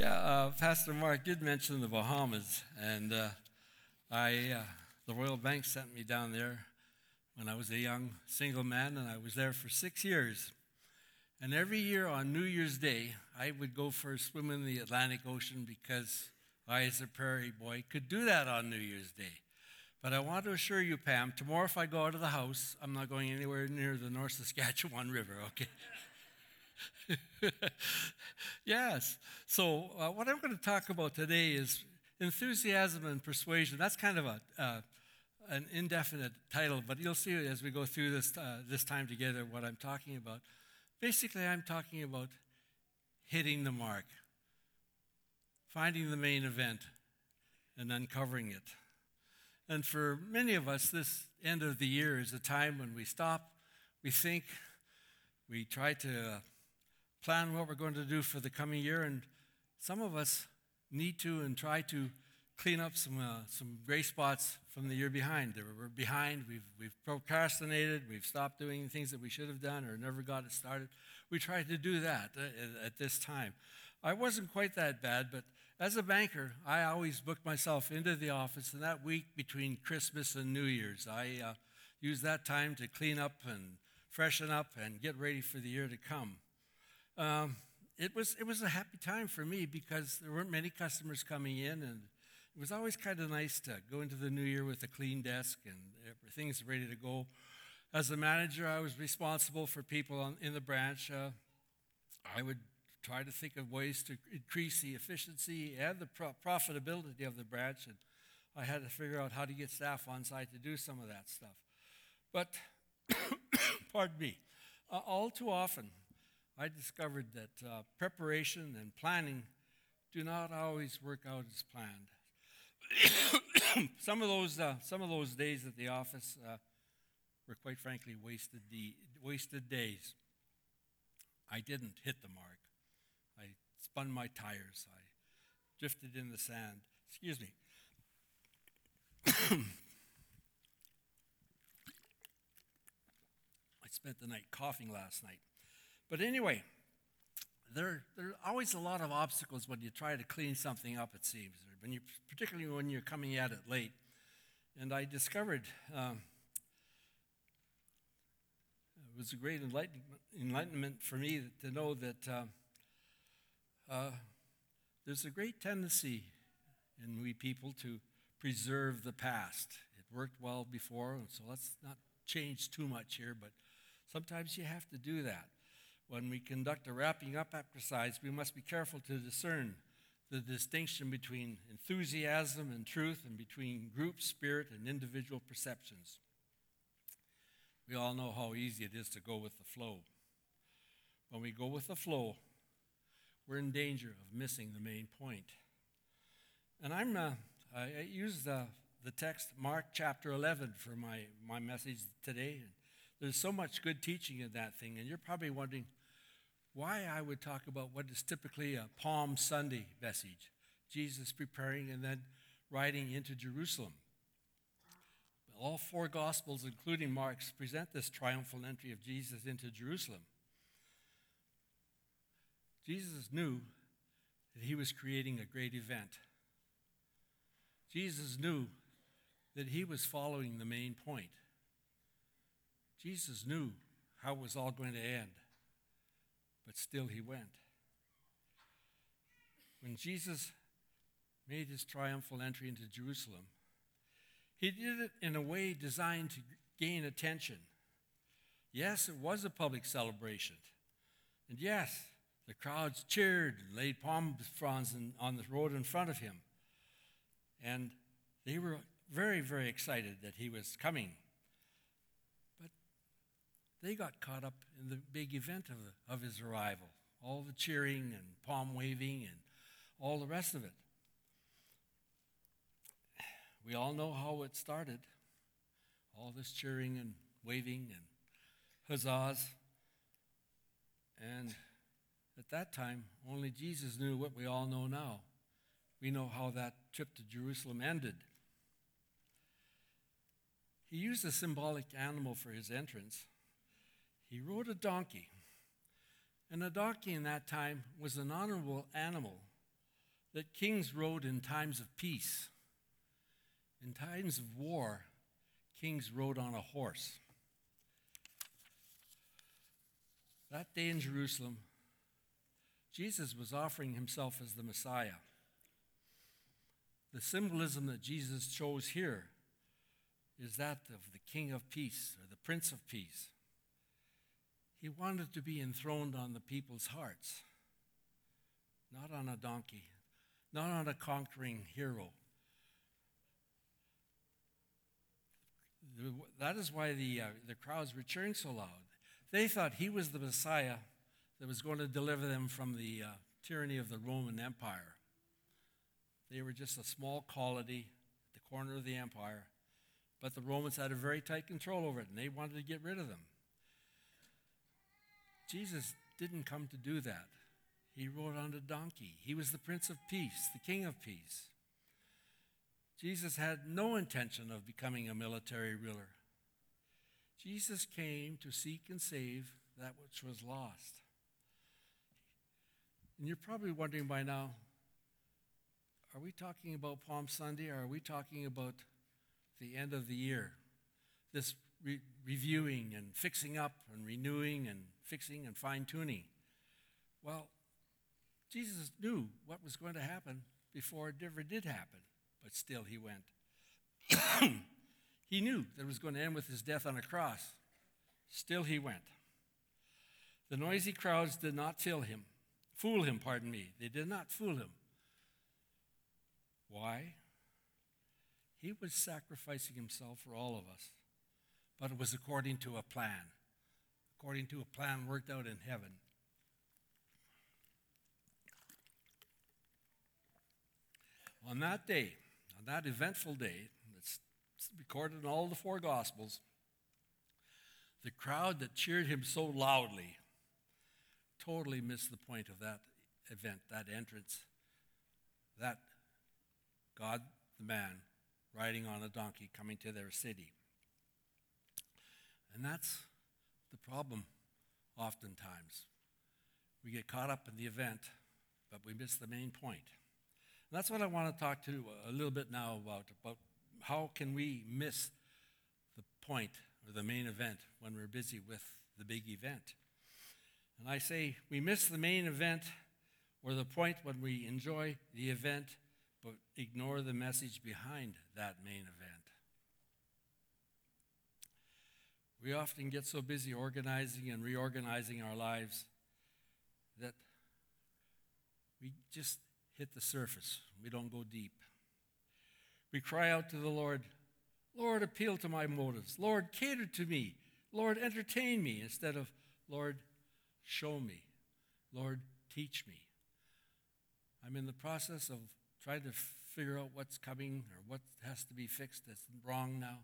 Yeah, uh, Pastor Mark did mention the Bahamas, and uh, I, uh, the Royal Bank sent me down there when I was a young single man, and I was there for six years. And every year on New Year's Day, I would go for a swim in the Atlantic Ocean because I, as a prairie boy, could do that on New Year's Day. But I want to assure you, Pam, tomorrow if I go out of the house, I'm not going anywhere near the North Saskatchewan River, okay? yes. So, uh, what I'm going to talk about today is enthusiasm and persuasion. That's kind of a, uh, an indefinite title, but you'll see as we go through this, uh, this time together what I'm talking about. Basically, I'm talking about hitting the mark, finding the main event, and uncovering it. And for many of us, this end of the year is a time when we stop, we think, we try to uh, plan what we're going to do for the coming year, and some of us need to and try to clean up some, uh, some gray spots from the year behind. We're behind, we've, we've procrastinated, we've stopped doing things that we should have done or never got it started. We try to do that uh, at this time. I wasn't quite that bad, but as a banker, I always booked myself into the office, and that week between Christmas and New Year's, I uh, used that time to clean up and freshen up and get ready for the year to come. Um, it was it was a happy time for me because there weren't many customers coming in, and it was always kind of nice to go into the new year with a clean desk and everything's ready to go. As a manager, I was responsible for people on, in the branch. Uh, I would try to think of ways to increase the efficiency and the pro- profitability of the branch. And I had to figure out how to get staff on site to do some of that stuff. But, pardon me, uh, all too often, I discovered that uh, preparation and planning do not always work out as planned. some of those, uh, some of those days at the office uh, were quite frankly wasted, de- wasted days. I didn't hit the mark I spun my tires. I drifted in the sand. Excuse me. I spent the night coughing last night. But anyway, there, there are always a lot of obstacles when you try to clean something up, it seems, when you, particularly when you're coming at it late. And I discovered um, it was a great enlightenment, enlightenment for me to know that. Uh, uh, there's a great tendency in we people to preserve the past. It worked well before, so let's not change too much here, but sometimes you have to do that. When we conduct a wrapping up exercise, we must be careful to discern the distinction between enthusiasm and truth and between group spirit and individual perceptions. We all know how easy it is to go with the flow. When we go with the flow, we're in danger of missing the main point. And I'm, uh, I use the, the text Mark chapter 11 for my, my message today. There's so much good teaching in that thing, and you're probably wondering why I would talk about what is typically a Palm Sunday message Jesus preparing and then riding into Jerusalem. All four Gospels, including Mark's, present this triumphal entry of Jesus into Jerusalem. Jesus knew that he was creating a great event. Jesus knew that he was following the main point. Jesus knew how it was all going to end, but still he went. When Jesus made his triumphal entry into Jerusalem, he did it in a way designed to gain attention. Yes, it was a public celebration. And yes, the crowds cheered and laid palm fronds on the road in front of him. And they were very, very excited that he was coming. They got caught up in the big event of, of his arrival all the cheering and palm waving and all the rest of it. We all know how it started all this cheering and waving and huzzas. And at that time, only Jesus knew what we all know now. We know how that trip to Jerusalem ended. He used a symbolic animal for his entrance. He rode a donkey. And a donkey in that time was an honorable animal that kings rode in times of peace. In times of war, kings rode on a horse. That day in Jerusalem, Jesus was offering himself as the Messiah. The symbolism that Jesus chose here is that of the King of Peace or the Prince of Peace. He wanted to be enthroned on the people's hearts, not on a donkey, not on a conquering hero. That is why the, uh, the crowds were cheering so loud. They thought he was the Messiah that was going to deliver them from the uh, tyranny of the Roman Empire. They were just a small colony at the corner of the empire, but the Romans had a very tight control over it, and they wanted to get rid of them. Jesus didn't come to do that. He rode on a donkey. He was the Prince of Peace, the King of Peace. Jesus had no intention of becoming a military ruler. Jesus came to seek and save that which was lost. And you're probably wondering by now are we talking about Palm Sunday or are we talking about the end of the year? This re- reviewing and fixing up and renewing and fixing and fine tuning. Well, Jesus knew what was going to happen before it ever did happen, but still he went. he knew that it was going to end with his death on a cross. Still he went. The noisy crowds did not fill him, fool him, pardon me. They did not fool him. Why? He was sacrificing himself for all of us, but it was according to a plan, according to a plan worked out in heaven. On that day, on that eventful day, that's recorded in all the four Gospels, the crowd that cheered him so loudly totally missed the point of that event, that entrance, that God the man riding on a donkey coming to their city. And that's the problem oftentimes. We get caught up in the event, but we miss the main point. And that's what I want to talk to uh, a little bit now about, about how can we miss the point or the main event when we're busy with the big event. And I say we miss the main event or the point when we enjoy the event but ignore the message behind that main event. We often get so busy organizing and reorganizing our lives that we just hit the surface. We don't go deep. We cry out to the Lord, Lord, appeal to my motives. Lord, cater to me. Lord, entertain me instead of, Lord, show me. Lord, teach me. I'm in the process of trying to figure out what's coming or what has to be fixed that's wrong now.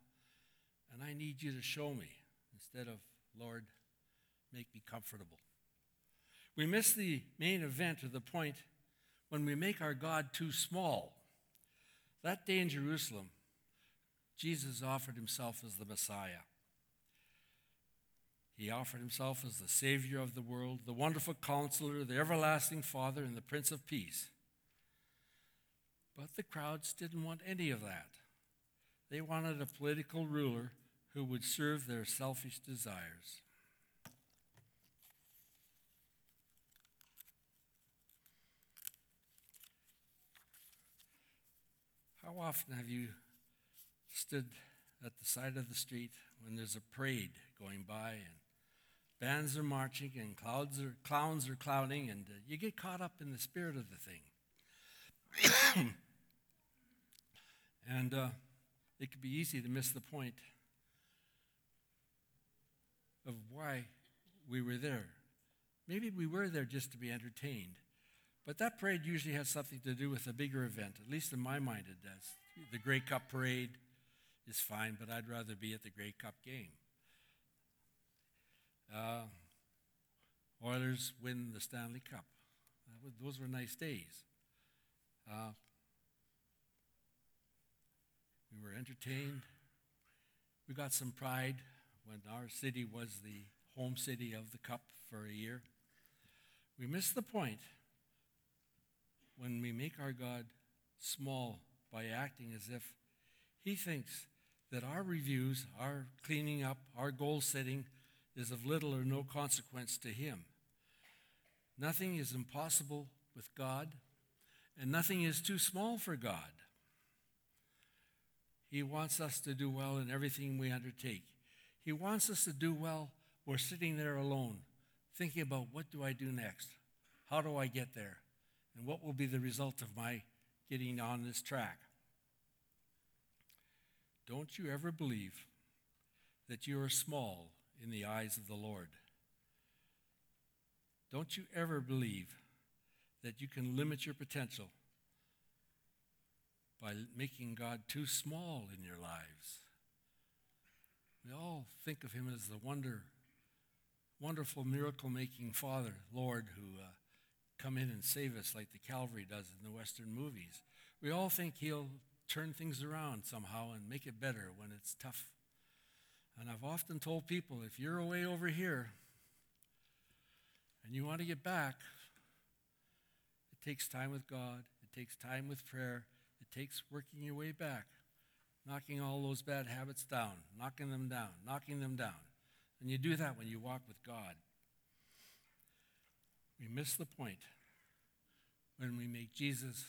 And I need you to show me instead of, Lord, make me comfortable. We miss the main event or the point when we make our God too small. That day in Jerusalem, Jesus offered himself as the Messiah. He offered himself as the Savior of the world, the wonderful counselor, the everlasting Father, and the Prince of Peace. But the crowds didn't want any of that. They wanted a political ruler who would serve their selfish desires. How often have you stood at the side of the street when there's a parade going by and bands are marching and clouds are, clowns are clowning and uh, you get caught up in the spirit of the thing? And uh, it could be easy to miss the point of why we were there. Maybe we were there just to be entertained. But that parade usually has something to do with a bigger event. At least in my mind, it does. The Grey Cup parade is fine, but I'd rather be at the Grey Cup game. Uh, Oilers win the Stanley Cup. those were nice days. Uh, we were entertained. We got some pride when our city was the home city of the cup for a year. We miss the point when we make our God small by acting as if He thinks that our reviews, our cleaning up, our goal setting is of little or no consequence to Him. Nothing is impossible with God, and nothing is too small for God. He wants us to do well in everything we undertake. He wants us to do well. We're sitting there alone, thinking about what do I do next? How do I get there? And what will be the result of my getting on this track? Don't you ever believe that you are small in the eyes of the Lord. Don't you ever believe that you can limit your potential by making God too small in your lives. We all think of him as the wonder, wonderful miracle making Father, Lord, who uh, come in and save us like the Calvary does in the Western movies. We all think he'll turn things around somehow and make it better when it's tough. And I've often told people if you're away over here and you want to get back, it takes time with God, it takes time with prayer, it takes working your way back, knocking all those bad habits down, knocking them down, knocking them down. And you do that when you walk with God. We miss the point when we make Jesus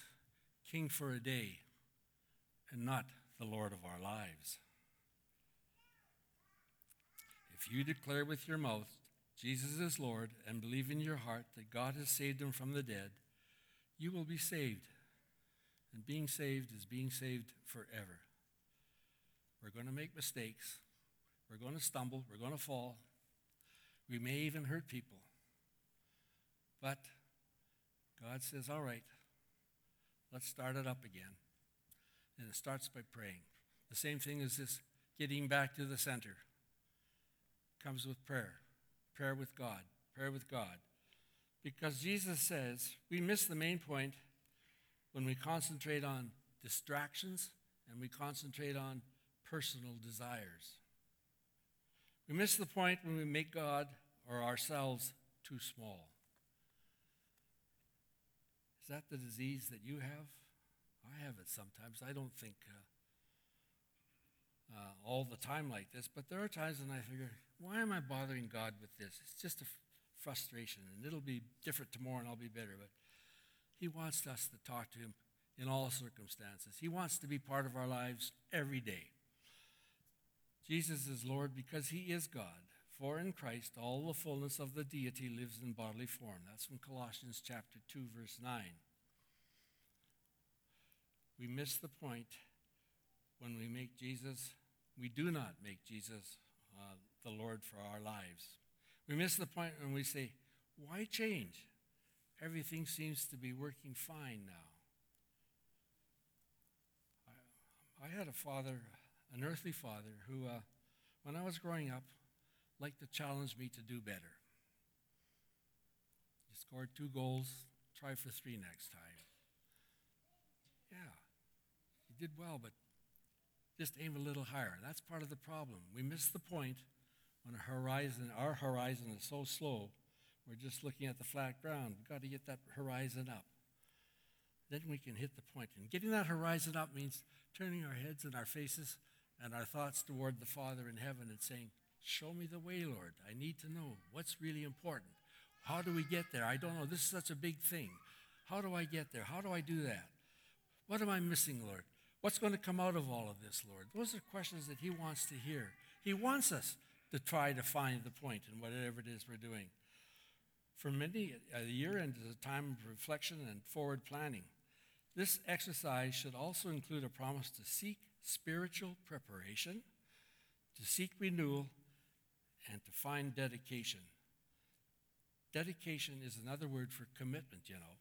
king for a day and not the Lord of our lives. If you declare with your mouth Jesus is Lord and believe in your heart that God has saved him from the dead, you will be saved. And being saved is being saved forever. We're going to make mistakes. We're going to stumble. We're going to fall. We may even hurt people. But God says, all right, let's start it up again. And it starts by praying. The same thing as this getting back to the center comes with prayer prayer with God, prayer with God. Because Jesus says we miss the main point when we concentrate on distractions and we concentrate on personal desires. We miss the point when we make God or ourselves too small. Is that the disease that you have? I have it sometimes. I don't think uh, uh, all the time like this, but there are times when I figure, why am I bothering God with this? It's just a f- frustration, and it'll be different tomorrow and I'll be better. But He wants us to talk to Him in all circumstances. He wants to be part of our lives every day. Jesus is Lord because He is God. For in Christ all the fullness of the deity lives in bodily form. That's from Colossians chapter 2, verse 9. We miss the point when we make Jesus, we do not make Jesus uh, the Lord for our lives. We miss the point when we say, why change? Everything seems to be working fine now. I, I had a father, an earthly father, who, uh, when I was growing up, liked to challenge me to do better. You scored two goals, try for three next time. Yeah, you did well, but just aim a little higher. That's part of the problem. We miss the point when a horizon, our horizon is so slow, we're just looking at the flat ground. We've got to get that horizon up. Then we can hit the point. And getting that horizon up means turning our heads and our faces and our thoughts toward the Father in heaven and saying, Show me the way, Lord. I need to know what's really important. How do we get there? I don't know. This is such a big thing. How do I get there? How do I do that? What am I missing, Lord? What's going to come out of all of this, Lord? Those are questions that He wants to hear. He wants us to try to find the point in whatever it is we're doing. For many, a year end is a time of reflection and forward planning. This exercise should also include a promise to seek spiritual preparation, to seek renewal, and to find dedication. Dedication is another word for commitment, you know.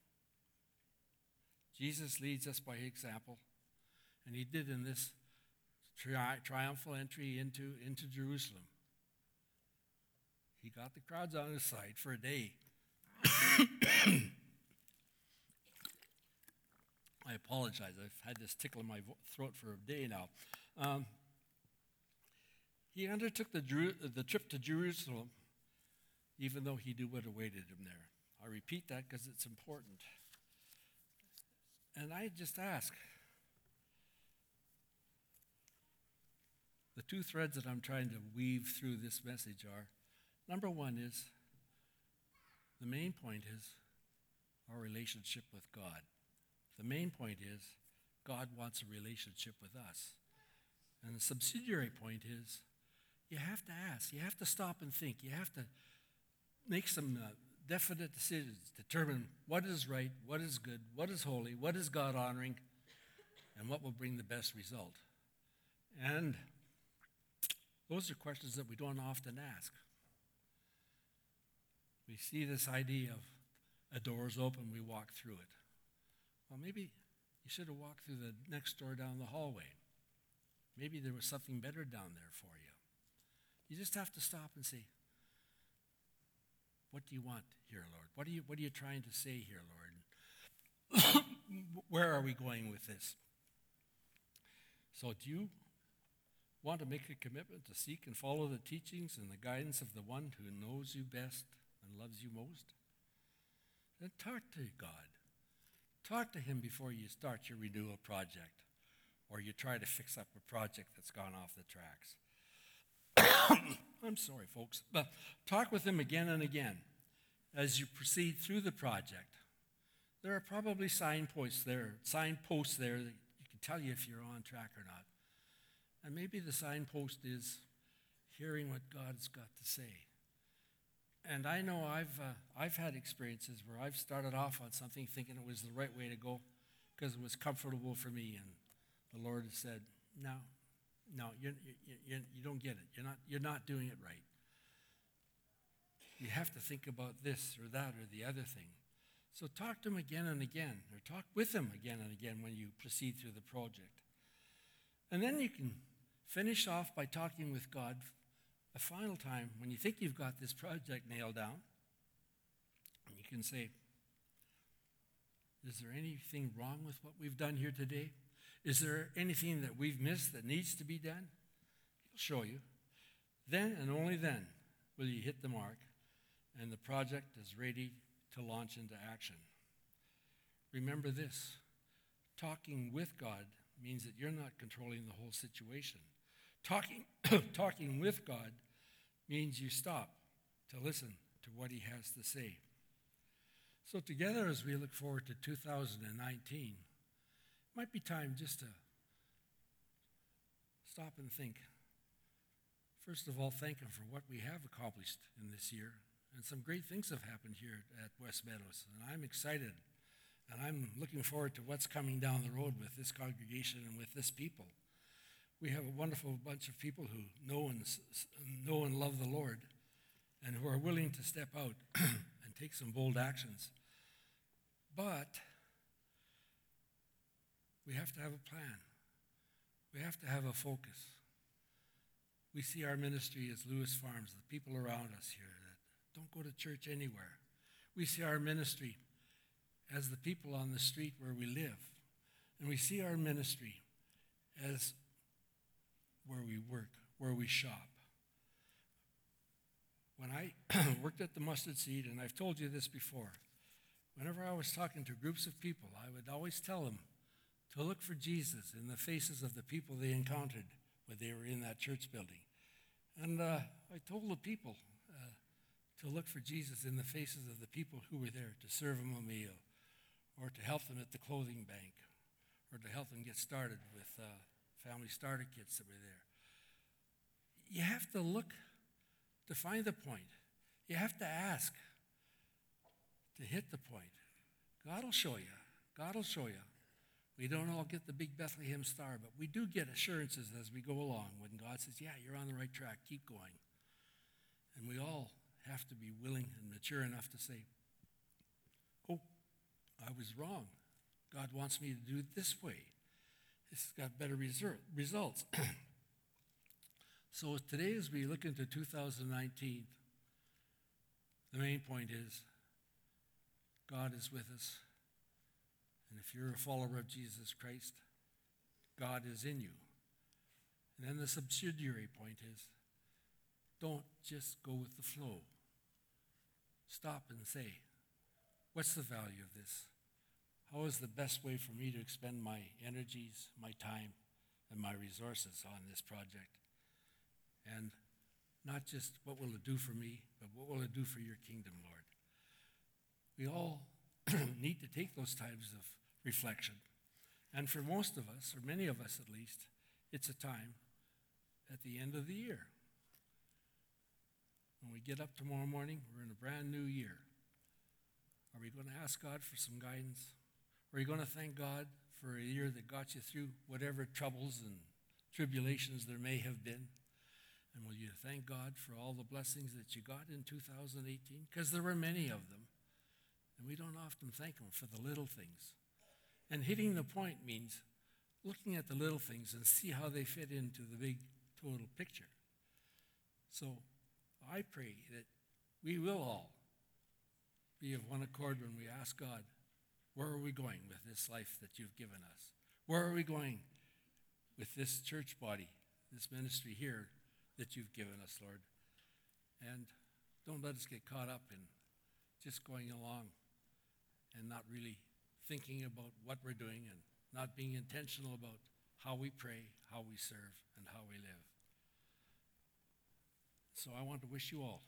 Jesus leads us by example, and he did in this tri- triumphal entry into, into Jerusalem. He got the crowds on his side for a day. I apologize. I've had this tickle in my throat for a day now. Um, he undertook the, the trip to Jerusalem, even though he knew what awaited him there. I repeat that because it's important. And I just ask the two threads that I'm trying to weave through this message are number one is the main point is our relationship with God. The main point is God wants a relationship with us. And the subsidiary point is you have to ask, you have to stop and think, you have to make some uh, definite decisions, determine what is right, what is good, what is holy, what is God honoring, and what will bring the best result. And those are questions that we don't often ask. We see this idea of a door is open, we walk through it. Well, maybe you should have walked through the next door down the hallway. Maybe there was something better down there for you. You just have to stop and say, What do you want here, Lord? What are you, what are you trying to say here, Lord? Where are we going with this? So, do you want to make a commitment to seek and follow the teachings and the guidance of the one who knows you best and loves you most? Then talk to God. Talk to Him before you start your renewal project or you try to fix up a project that's gone off the tracks. I'm sorry, folks, but talk with Him again and again as you proceed through the project. There are probably signposts there, signposts there that you can tell you if you're on track or not. And maybe the signpost is hearing what God's got to say. And I know I've, uh, I've had experiences where I've started off on something thinking it was the right way to go because it was comfortable for me. And the Lord has said, no, no, you, you, you, you don't get it. You're not, you're not doing it right. You have to think about this or that or the other thing. So talk to him again and again, or talk with him again and again when you proceed through the project. And then you can finish off by talking with God a final time when you think you've got this project nailed down. You can say, Is there anything wrong with what we've done here today? Is there anything that we've missed that needs to be done? He'll show you. Then and only then will you hit the mark and the project is ready to launch into action. Remember this talking with God means that you're not controlling the whole situation. Talking, talking with God means you stop to listen to what He has to say. So, together as we look forward to 2019, it might be time just to stop and think. First of all, thank Him for what we have accomplished in this year. And some great things have happened here at West Meadows. And I'm excited. And I'm looking forward to what's coming down the road with this congregation and with this people. We have a wonderful bunch of people who know and, know and love the Lord and who are willing to step out and take some bold actions. But we have to have a plan. We have to have a focus. We see our ministry as Lewis Farms, the people around us here that don't go to church anywhere. We see our ministry as the people on the street where we live. And we see our ministry as where we work, where we shop. When I worked at the mustard seed, and I've told you this before, whenever I was talking to groups of people, I would always tell them to look for Jesus in the faces of the people they encountered when they were in that church building. And uh, I told the people uh, to look for Jesus in the faces of the people who were there to serve them a meal, or to help them at the clothing bank, or to help them get started with uh, family starter kits that were there. You have to look to find the point. You have to ask to hit the point. God will show you. God will show you. We don't all get the big Bethlehem star, but we do get assurances as we go along when God says, Yeah, you're on the right track, keep going. And we all have to be willing and mature enough to say, Oh, I was wrong. God wants me to do it this way. Has got better results. so today, as we look into 2019, the main point is God is with us. And if you're a follower of Jesus Christ, God is in you. And then the subsidiary point is don't just go with the flow. Stop and say, what's the value of this? How is the best way for me to expend my energies, my time, and my resources on this project? And not just what will it do for me, but what will it do for your kingdom, Lord? We all need to take those times of reflection. And for most of us, or many of us at least, it's a time at the end of the year. When we get up tomorrow morning, we're in a brand new year. Are we going to ask God for some guidance? Are you going to thank God for a year that got you through whatever troubles and tribulations there may have been? And will you thank God for all the blessings that you got in 2018? Because there were many of them. And we don't often thank Him for the little things. And hitting the point means looking at the little things and see how they fit into the big total picture. So I pray that we will all be of one accord when we ask God, where are we going with this life that you've given us? Where are we going with this church body, this ministry here that you've given us, Lord? And don't let us get caught up in just going along and not really thinking about what we're doing and not being intentional about how we pray, how we serve, and how we live. So I want to wish you all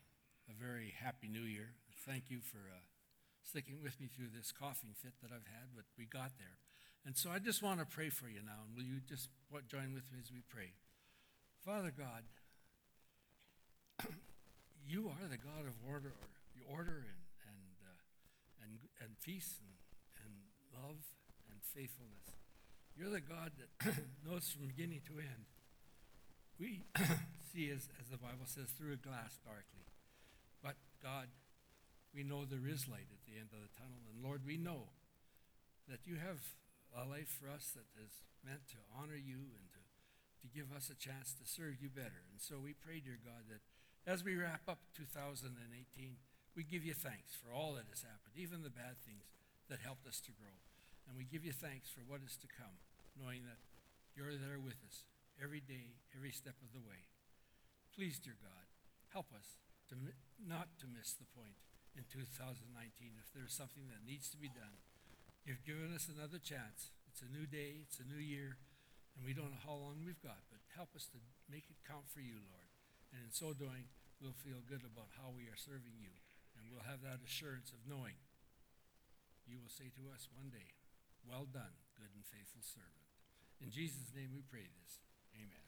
a very happy new year. Thank you for uh, sticking with me through this coughing fit that I've had, but we got there. And so I just want to pray for you now. And will you just join with me as we pray? Father God, you are the God of order, order and, and, uh, and, and peace and, and love and faithfulness. You're the God that knows from beginning to end. We see, as, as the Bible says, through a glass darkly. But God, we know there is light at the end of the tunnel. And Lord, we know that you have a life for us that is meant to honor you and to, to give us a chance to serve you better. And so we pray, dear God, that as we wrap up 2018, we give you thanks for all that has happened, even the bad things that helped us to grow. And we give you thanks for what is to come, knowing that you're there with us every day, every step of the way. Please, dear God, help us to not to miss the point in 2019 if there's something that needs to be done. You've given us another chance. It's a new day, it's a new year, and we don't know how long we've got, but help us to make it count for you, Lord. And in so doing, we'll feel good about how we are serving you, and we'll have that assurance of knowing you will say to us one day, Well done, good and faithful servant. In Jesus' name we pray this. Amen.